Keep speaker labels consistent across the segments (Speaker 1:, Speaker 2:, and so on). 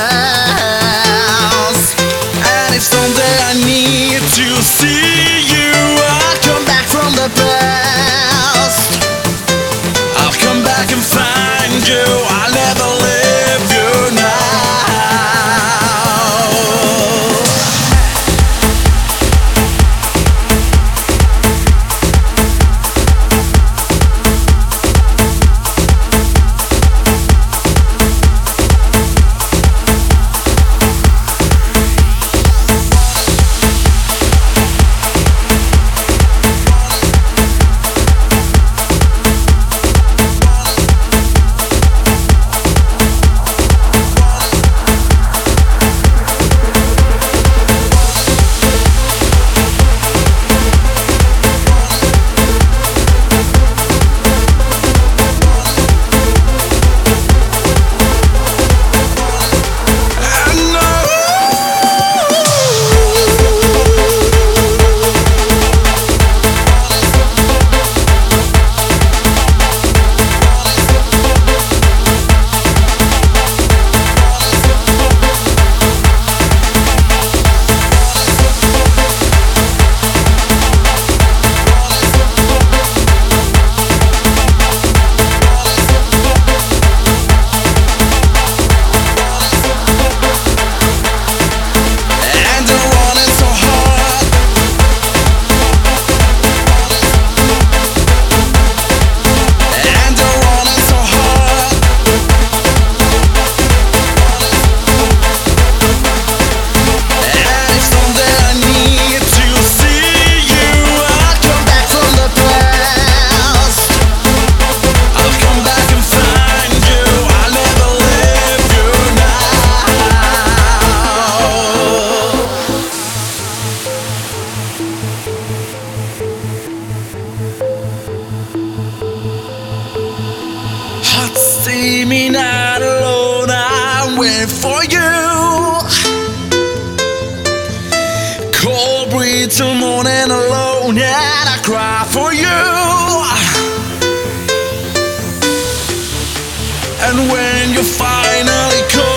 Speaker 1: house, and it's something I need to see. me not alone. I'm waiting for you. Cold breeze till morning alone, and I cry for you. And when you finally come.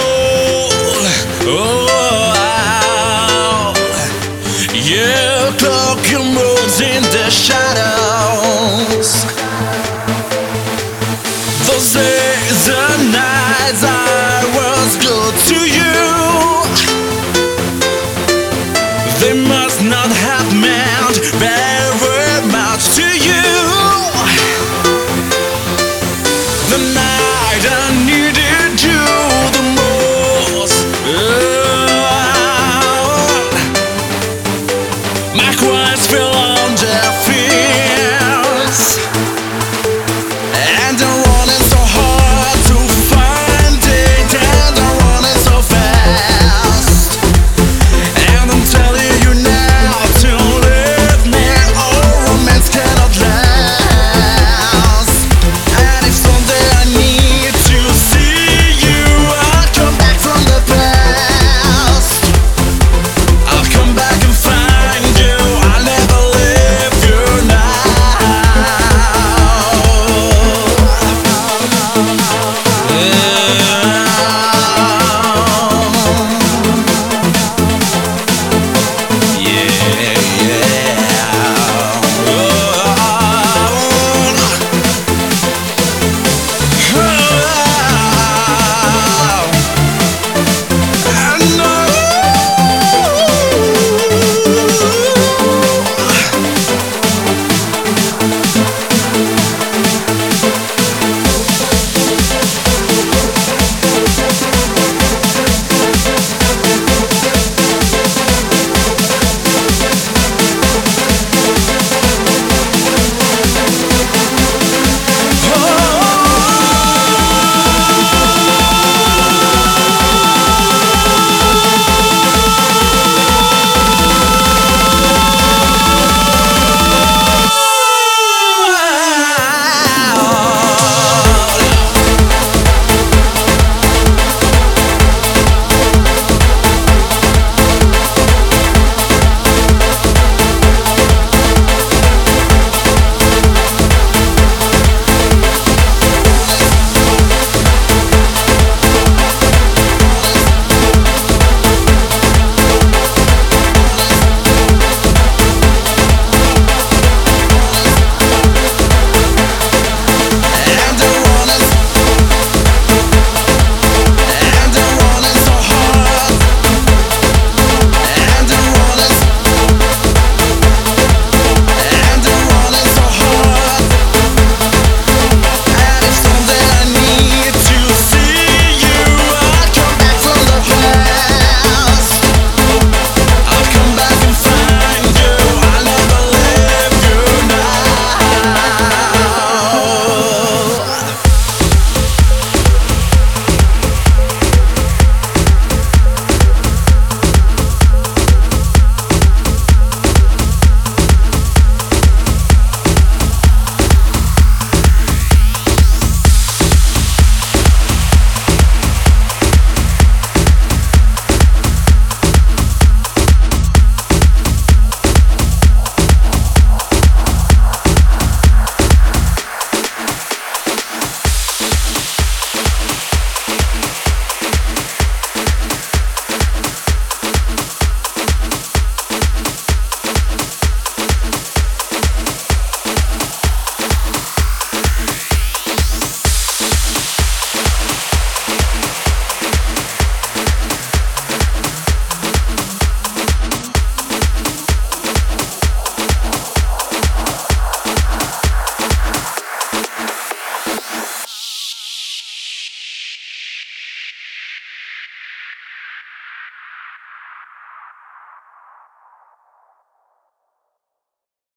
Speaker 1: My quads fell on their feet.